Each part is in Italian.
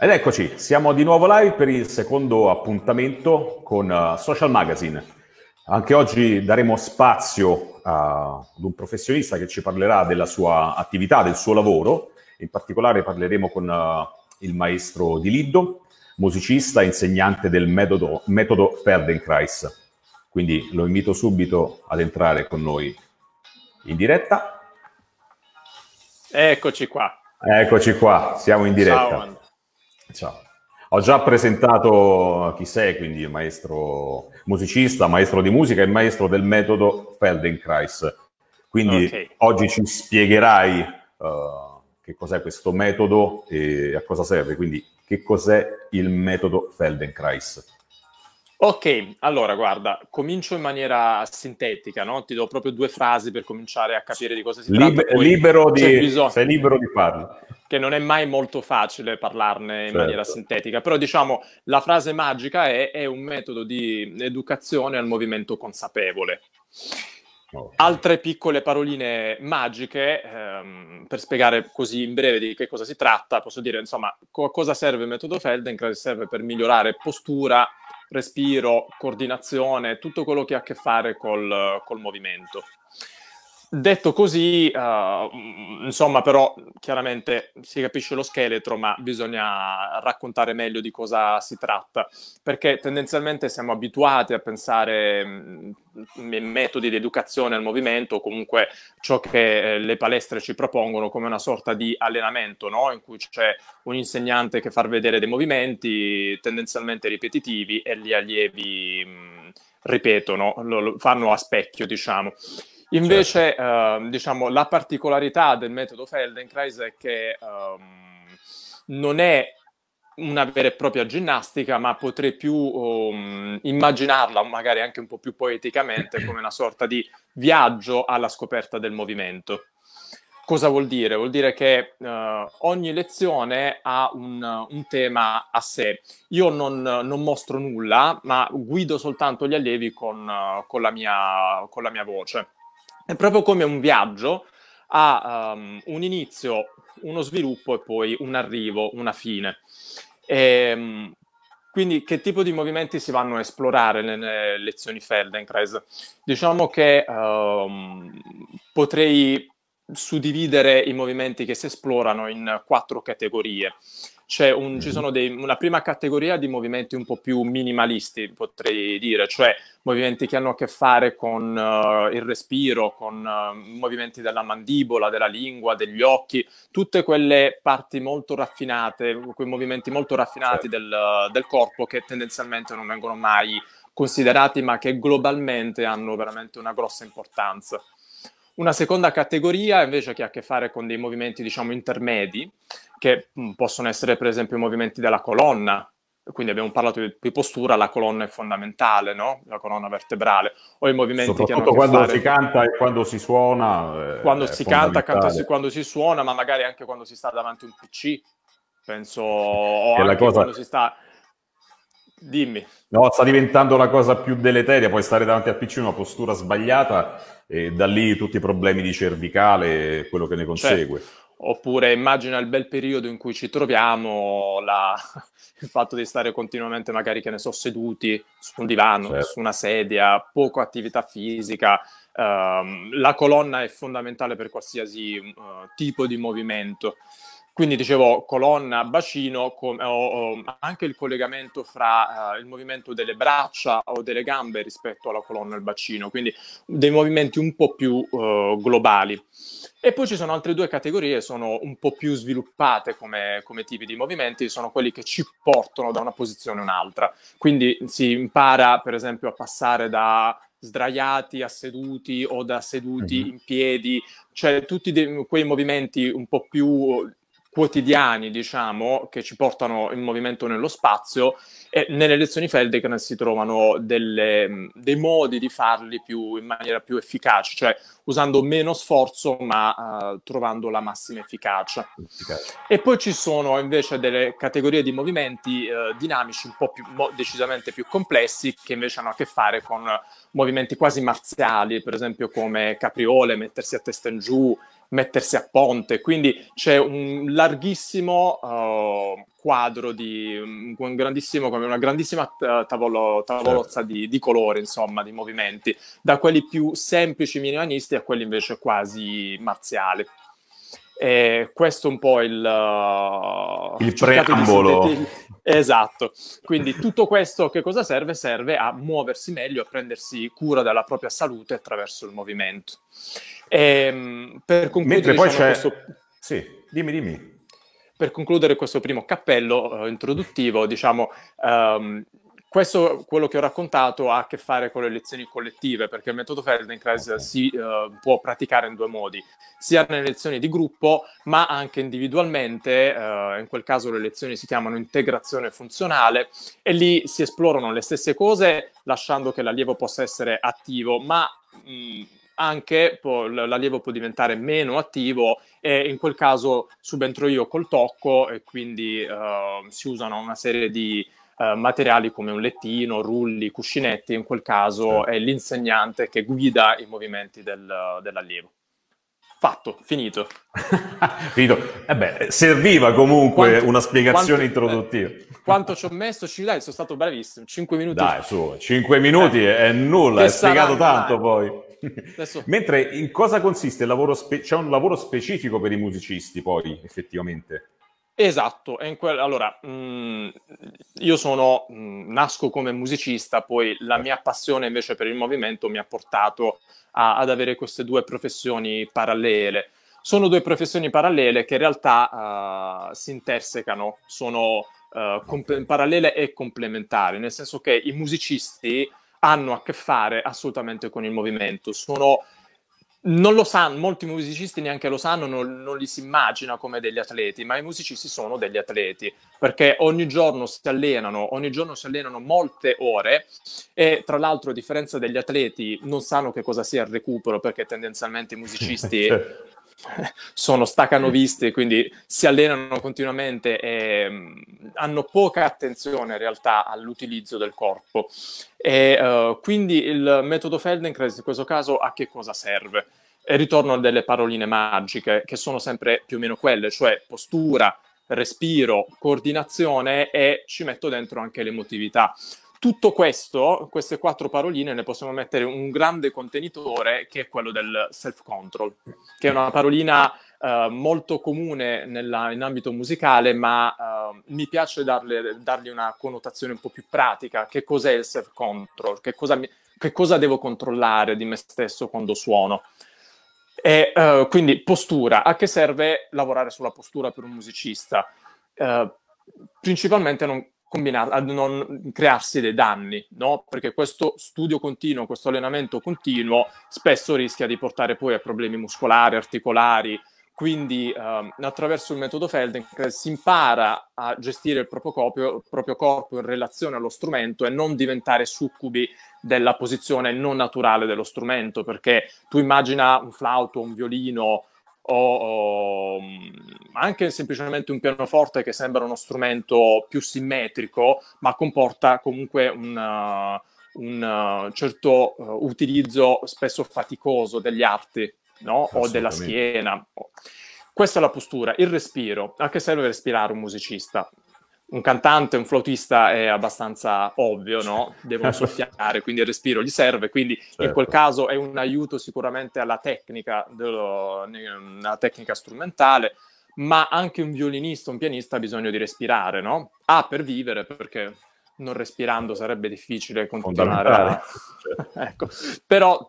Ed eccoci, siamo di nuovo live per il secondo appuntamento con uh, Social Magazine. Anche oggi daremo spazio uh, ad un professionista che ci parlerà della sua attività, del suo lavoro. In particolare parleremo con uh, il maestro Di Liddo, musicista e insegnante del metodo, metodo Feldenkrais. Quindi lo invito subito ad entrare con noi in diretta. Eccoci qua. Eccoci qua, siamo in diretta. Ciao. Ciao. Ho già presentato chi sei, quindi maestro musicista, maestro di musica e maestro del metodo Feldenkrais. Quindi okay. oggi ci spiegherai uh, che cos'è questo metodo e a cosa serve. Quindi che cos'è il metodo Feldenkrais? Ok, allora guarda, comincio in maniera sintetica, no? Ti do proprio due frasi per cominciare a capire di cosa si Libe- tratta. libero di, sei libero di farlo. Che non è mai molto facile parlarne in certo. maniera sintetica, però diciamo la frase magica è, è un metodo di educazione al movimento consapevole. Oh. Altre piccole paroline magiche ehm, per spiegare così in breve di che cosa si tratta, posso dire insomma co- cosa serve il metodo Feldenkrais? Serve per migliorare postura, respiro, coordinazione, tutto quello che ha a che fare col, col movimento. Detto così, uh, insomma, però chiaramente si capisce lo scheletro, ma bisogna raccontare meglio di cosa si tratta, perché tendenzialmente siamo abituati a pensare in metodi di educazione al movimento, o comunque ciò che eh, le palestre ci propongono come una sorta di allenamento, no? in cui c'è un insegnante che fa vedere dei movimenti tendenzialmente ripetitivi e gli allievi mh, ripetono, lo, lo fanno a specchio, diciamo. Invece, certo. uh, diciamo, la particolarità del metodo Feldenkrais è che um, non è una vera e propria ginnastica, ma potrei più um, immaginarla, magari anche un po' più poeticamente, come una sorta di viaggio alla scoperta del movimento. Cosa vuol dire? Vuol dire che uh, ogni lezione ha un, un, tema a sé. Io non, non, mostro nulla, ma guido soltanto gli allievi con, uh, con, la, mia, con la mia voce. È proprio come un viaggio, ha um, un inizio, uno sviluppo e poi un arrivo, una fine. E, um, quindi che tipo di movimenti si vanno a esplorare nelle lezioni Feldenkrais? Diciamo che um, potrei suddividere i movimenti che si esplorano in quattro categorie un, ci mhm. sono dei, una prima categoria di movimenti un po' più minimalisti, potrei dire, cioè movimenti che hanno a che fare con uh, il respiro, con uh, movimenti della mandibola, della lingua, degli occhi, tutte quelle parti molto raffinate, quei movimenti molto raffinati del, del corpo che tendenzialmente non vengono mai considerati, ma che globalmente hanno veramente una grossa importanza. Una seconda categoria invece che ha a che fare con dei movimenti, diciamo, intermedi, che mh, possono essere per esempio i movimenti della colonna, quindi abbiamo parlato di, di, postura, la colonna è fondamentale, no? La colonna vertebrale, o i movimenti che hanno quando fare... si canta e quando si suona. Eh, quando si canta, canta quando si suona, ma magari anche quando si sta davanti a un PC, penso, o anche cosa... quando si sta... Dimmi. No, sta diventando la cosa più deleteria, puoi stare davanti al PC in una postura sbagliata e da lì tutti i problemi di cervicale e quello che ne consegue. Certo. Oppure immagina il bel periodo in cui ci troviamo, la... il fatto di stare continuamente magari, che ne so, seduti su un divano, certo. su una sedia, poco attività fisica. Uh, la colonna è fondamentale per qualsiasi uh, tipo di movimento. Quindi dicevo colonna, bacino, com- o, o anche il collegamento fra uh, il movimento delle braccia o delle gambe rispetto alla colonna e al bacino, quindi dei movimenti un po' più uh, globali. E poi ci sono altre due categorie, sono un po' più sviluppate come, come tipi di movimenti, sono quelli che ci portano da una posizione a un'altra. Quindi si impara, per esempio, a passare da sdraiati a seduti o da seduti in piedi, cioè tutti dei, quei movimenti un po' più quotidiani, diciamo, che ci portano in movimento nello spazio e nelle lezioni Feldenkrais si trovano delle, dei modi di farli più, in maniera più efficace, cioè usando meno sforzo ma uh, trovando la massima efficacia. Efficace. E poi ci sono invece delle categorie di movimenti uh, dinamici un po' più, mo- decisamente più complessi che invece hanno a che fare con movimenti quasi marziali, per esempio come capriole, mettersi a testa in giù, mettersi a ponte, quindi c'è un larghissimo uh, quadro di un grandissimo, come una grandissima tavolo, tavolozza di, di colori, insomma, di movimenti, da quelli più semplici minimalisti a quelli invece quasi marziali. E questo è un po' il, uh, il preambolo. Esatto. Quindi tutto questo che cosa serve? Serve a muoversi meglio, a prendersi cura della propria salute attraverso il movimento. Ehm, per concludere, diciamo, c'è... Questo... Sì, dimmi, dimmi. Per concludere questo primo cappello uh, introduttivo, diciamo, um, questo, quello che ho raccontato, ha a che fare con le lezioni collettive, perché il metodo Feldenkrais si uh, può praticare in due modi, sia nelle lezioni di gruppo, ma anche individualmente, uh, in quel caso le lezioni si chiamano integrazione funzionale, e lì si esplorano le stesse cose, lasciando che l'allievo possa essere attivo, ma mh, anche può, l'allievo può diventare meno attivo e in quel caso subentro io col tocco e quindi uh, si usano una serie di uh, materiali come un lettino, rulli, cuscinetti, in quel caso è l'insegnante che guida i movimenti del, dell'allievo. Fatto, finito. finito. Eh beh, serviva comunque quanto, una spiegazione quanto, introduttiva. Eh, quanto ci ho messo? Dai, sono stato bravissimo. 5 minuti. Dai, su, 5 minuti eh, è nulla, hai spiegato tanto dai. poi. Adesso... Mentre in cosa consiste il lavoro? Spe- c'è un lavoro specifico per i musicisti poi, effettivamente? Esatto, que- allora mh, mm, io sono, mh, mm, nasco come musicista, poi la mia passione invece per il movimento mi ha portato a- ad avere queste due professioni parallele. Sono due professioni parallele che in realtà uh, si intersecano, sono uh, comp- parallele e complementari, nel senso che i musicisti hanno a che fare assolutamente con il movimento, sono non lo sanno, molti musicisti neanche lo sanno, non, non, li si immagina come degli atleti, ma i musicisti sono degli atleti perché ogni giorno si allenano, ogni giorno si allenano molte ore e tra l'altro a differenza degli atleti non sanno che cosa sia il recupero perché tendenzialmente i musicisti certo. sono stacanovisti, quindi si allenano continuamente e um, hanno poca attenzione in realtà all'utilizzo del corpo. E uh, quindi il metodo Feldenkrais in questo caso a che cosa serve? E ritorno a delle paroline magiche che sono sempre più o meno quelle, cioè postura, respiro, coordinazione e ci metto dentro anche l'emotività. Tutto questo, queste quattro paroline, ne possiamo mettere un grande contenitore che è quello del self-control, che è una parolina uh, molto comune nella, in ambito musicale, ma uh, mi piace darle, dargli una connotazione un po' più pratica. Che cos'è il self-control? Che cosa, mi, che cosa devo controllare di me stesso quando suono? E uh, quindi postura, a che serve lavorare sulla postura per un musicista? principalmente non combinare, a non crearsi dei danni, no? Perché questo studio continuo, questo allenamento continuo spesso rischia di portare poi a problemi muscolari, articolari, quindi um, attraverso il metodo Feldenkrais si impara a gestire il proprio, corpo, il proprio corpo in relazione allo strumento e non diventare succubi della posizione non naturale dello strumento, perché tu immagina un flauto, un violino, o, o, anche semplicemente un pianoforte che sembra uno strumento più simmetrico, ma comporta comunque un, uh, un uh, certo uh, utilizzo spesso faticoso degli arti no? o della schiena. Questa è la postura, il respiro. A che serve respirare un musicista? Un cantante, un flautista è abbastanza ovvio, no? Devono soffiare, quindi il respiro gli serve, quindi certo. in quel certo. caso è un aiuto sicuramente alla tecnica, dello, alla tecnica strumentale, ma anche un violinista, un pianista ha bisogno di respirare, no? Ah, per vivere, perché non respirando sarebbe difficile continuare a... ecco. Però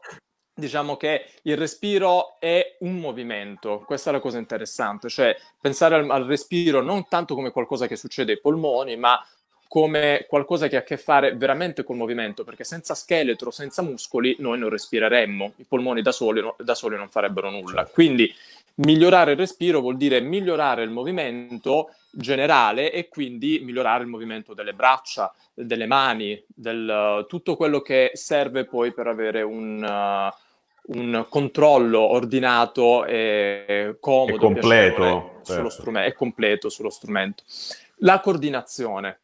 diciamo che il respiro è un movimento, questa è la cosa interessante, cioè pensare al, al, respiro non tanto come qualcosa che succede ai polmoni, ma come qualcosa che ha a che fare veramente col movimento, perché senza scheletro, senza muscoli, noi non respireremmo, i polmoni da soli, da soli non farebbero nulla. Certo. Quindi migliorare il respiro vuol dire migliorare il movimento generale e quindi migliorare il movimento delle braccia, delle mani, del, tutto quello che serve poi per avere un... Uh, un controllo ordinato e comodo, e completo, certo. sullo strumento, è completo sullo strumento. La coordinazione.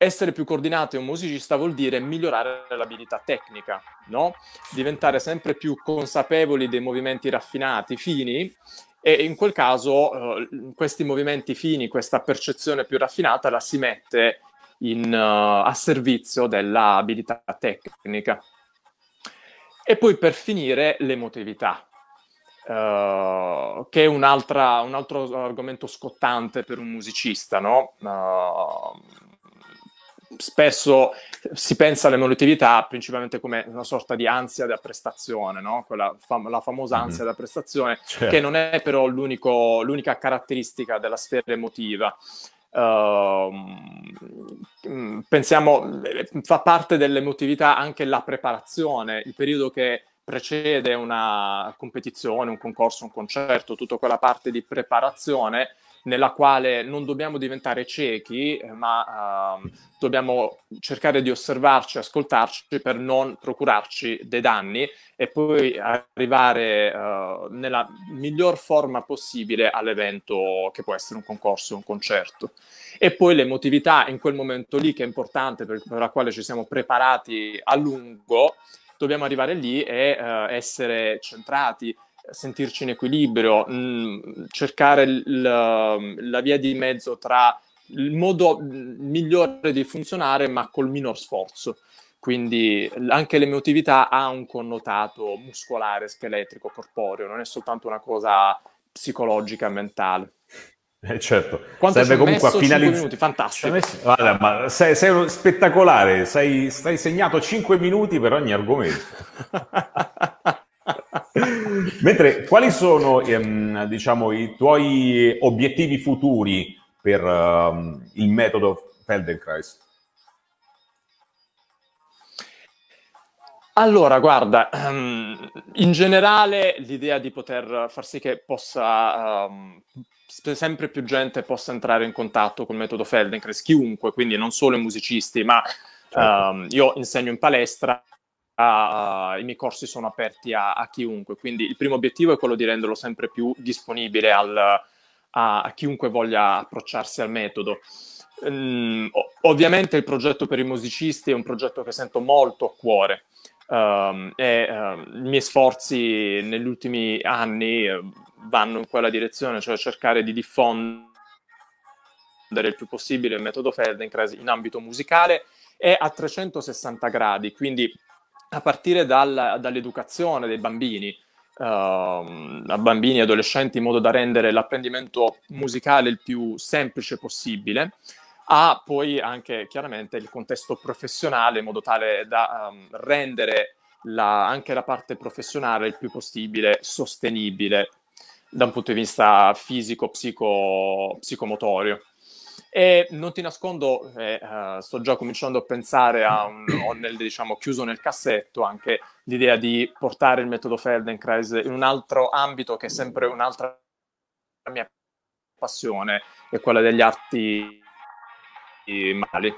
essere più coordinato un musicista vuol dire migliorare l'abilità tecnica, no? Diventare sempre più consapevoli dei movimenti raffinati, fini, e in quel caso eh, questi movimenti fini, questa percezione più raffinata la si mette in, uh, a servizio dell'abilità tecnica. E poi per finire l'emotività, uh, che è un altro argomento scottante per un musicista, no? Uh, spesso si pensa all'emotività principalmente come una sorta di ansia da prestazione, no? Quella fam- la famosa mm-hmm. ansia mm-hmm. da prestazione, certo. che non è però l'unica caratteristica della sfera emotiva. Uh, pensiamo, fa parte dell'emotività anche la preparazione, il periodo che precede una competizione, un concorso, un concerto, tutta quella parte di preparazione nella quale non dobbiamo diventare ciechi, eh, ma uh, dobbiamo cercare di osservarci, ascoltarci per non procurarci dei danni e poi arrivare uh, nella miglior forma possibile all'evento che può essere un concorso, un concerto. E poi l'emotività in quel momento lì che è importante, per, per la quale ci siamo preparati a lungo, dobbiamo arrivare lì e uh, essere centrati, sentirci in equilibrio, mh, mm, cercare l- la via di mezzo tra il modo migliore di funzionare ma col minor sforzo. Quindi anche l'emotività ha un connotato muscolare, scheletrico, corporeo, non è soltanto una cosa psicologica, mentale. Eh certo, Quanto serve comunque a finalizzare. fantastico. Messo... Guarda, ma sei, sei spettacolare, sei, stai segnato 5 minuti per ogni argomento. Mentre quali sono ehm, diciamo, i tuoi obiettivi futuri per um, il metodo Feldenkrais? Allora, guarda, um, in generale l'idea di poter far sì che possa um, sempre più gente possa entrare in contatto col metodo Feldenkrais, chiunque, quindi non solo i musicisti, ma certo. um, io insegno in palestra Uh, i miei corsi sono aperti a, a, chiunque, quindi il primo obiettivo è quello di renderlo sempre più disponibile al, a, a, chiunque voglia approcciarsi al metodo. Um, ovviamente il progetto per i musicisti è un progetto che sento molto a cuore um, e uh, i miei sforzi negli ultimi anni uh, vanno in quella direzione, cioè cercare di diffondere il più possibile il metodo Feldenkrais in ambito musicale e a 360 gradi, quindi a partire dal, dall'educazione dei bambini, uh, a bambini e adolescenti, in modo da rendere l'apprendimento musicale il più semplice possibile, a poi anche chiaramente il contesto professionale, in modo tale da um, rendere la, anche la parte professionale il più possibile sostenibile da un punto di vista fisico, psico, psicomotorio. E non ti nascondo, eh, uh, sto già cominciando a pensare a un, ho nel, diciamo, chiuso nel cassetto anche l'idea di portare il metodo Feldenkrais in un altro ambito che è sempre un'altra mia passione, è quella degli arti mali.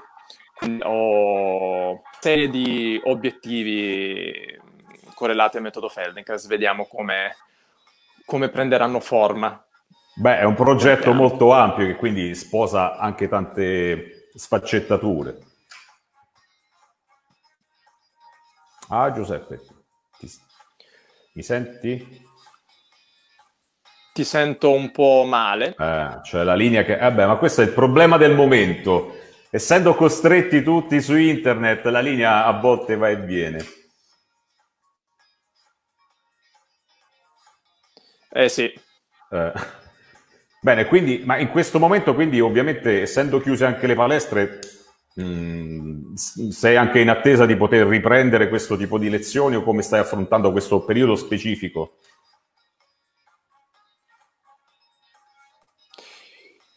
Quindi ho una serie di obiettivi correlati al metodo Feldenkrais, vediamo come, come prenderanno forma. Beh, è un progetto molto ampio che quindi sposa anche tante sfaccettature. Ah, Giuseppe, ti... mi senti? Ti sento un po' male. Eh, cioè la linea che... Vabbè, ma questo è il problema del momento. Essendo costretti tutti su internet, la linea a volte va e viene. Eh sì. Eh. Bene, quindi, ma in questo momento, quindi, ovviamente, essendo chiuse anche le palestre, mh, mm, sei anche in attesa di poter riprendere questo tipo di lezioni o come stai affrontando questo periodo specifico?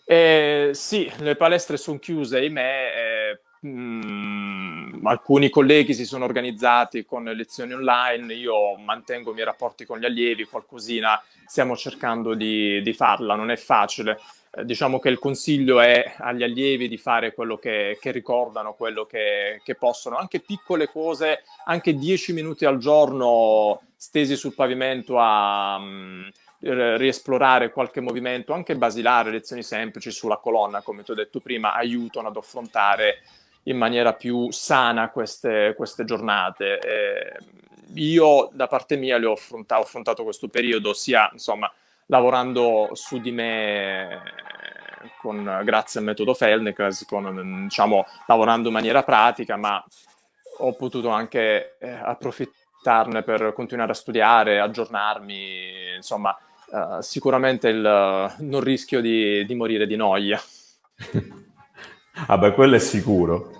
Eh, sì, le palestre sono chiuse, ahimè. Eh, mh, mm, alcuni colleghi si sono organizzati con lezioni online, io mantengo i miei rapporti con gli allievi, qualcosina stiamo cercando di, di farla, non è facile. Eh, diciamo che il consiglio è agli allievi di fare quello che, che ricordano, quello che, che, possono, anche piccole cose, anche dieci minuti al giorno stesi sul pavimento a um, riesplorare qualche movimento, anche basilare, lezioni semplici sulla colonna, come ti ho detto prima, aiutano ad affrontare in maniera più sana queste, queste giornate. Eh, io da parte mia le ho, affrontato, ho affrontato questo periodo sia insomma lavorando su di me con, grazie al metodo Feldenkrais, con, diciamo, lavorando in maniera pratica, ma ho potuto anche eh, approfittarne per continuare a studiare, aggiornarmi, insomma, eh, sicuramente il, non rischio di, di morire di noia. Vabbè, quello è sicuro.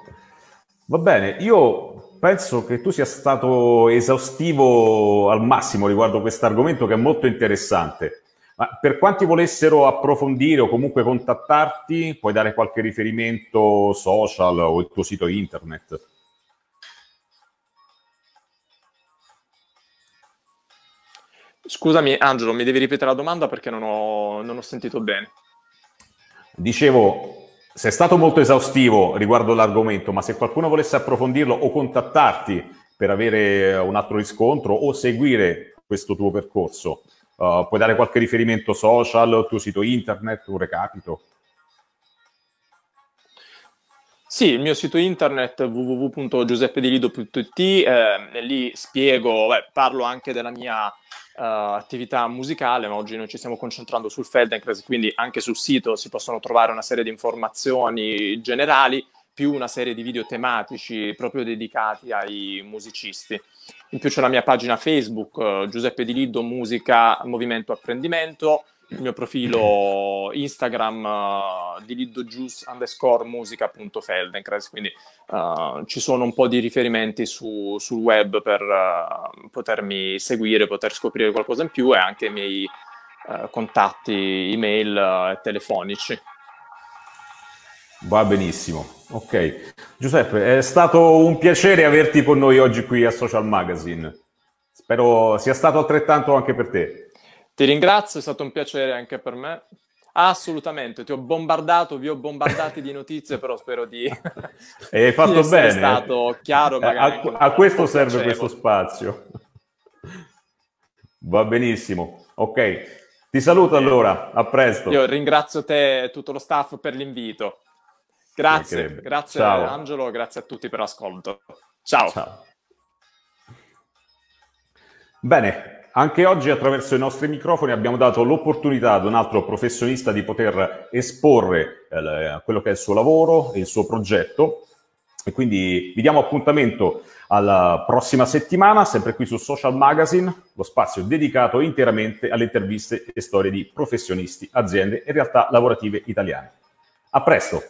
Va bene, io penso che tu sia stato esaustivo al massimo riguardo questo argomento che è molto interessante. Ma per quanti volessero approfondire o comunque contattarti, puoi dare qualche riferimento social o il tuo sito internet? Scusami Angelo, mi devi ripetere la domanda perché non ho, non ho sentito bene. Dicevo, sei stato molto esaustivo riguardo l'argomento, ma se qualcuno volesse approfondirlo o contattarti per avere un altro riscontro o seguire questo tuo percorso, uh, puoi dare qualche riferimento social, il tuo sito internet, un recapito? Sì, il mio sito internet www.giuseppedilido.it, eh, lì spiego, beh, parlo anche della mia uh, attività musicale, ma oggi noi ci stiamo concentrando sul Feldenkrais, quindi anche sul sito si possono trovare una serie di informazioni generali, più una serie di video tematici proprio dedicati ai musicisti. In più c'è la mia pagina Facebook, uh, Giuseppe Di Liddo, Musica, Movimento, Apprendimento, il mio profilo Instagram uh, di liddojuice underscore musica.feldenkrais, quindi uh, ci sono un po' di riferimenti su, sul web per uh, potermi seguire, poter scoprire qualcosa in più e anche i miei contatti email e telefonici. Va benissimo, ok. Giuseppe, è stato un piacere averti con noi oggi qui a Social Magazine. Spero sia stato altrettanto anche per te. Ti ringrazio, è stato un piacere anche per me. Assolutamente, ti ho bombardato, vi ho bombardati di notizie, però spero di, e hai fatto di bene. stato chiaro. A, a questo serve piacevole. questo spazio. Va benissimo. Ok, ti saluto allora, a presto. Io ringrazio te e tutto lo staff per l'invito. Grazie, grazie Ciao. Angelo, grazie a tutti per l'ascolto. Ciao. Ciao. Bene, anche oggi attraverso i nostri microfoni abbiamo dato l'opportunità ad un altro professionista di poter esporre eh, quello che è il suo lavoro e il suo progetto e quindi vi diamo appuntamento alla prossima settimana, sempre qui su Social Magazine, lo spazio dedicato interamente alle interviste e storie di professionisti, aziende e realtà lavorative italiane. A presto!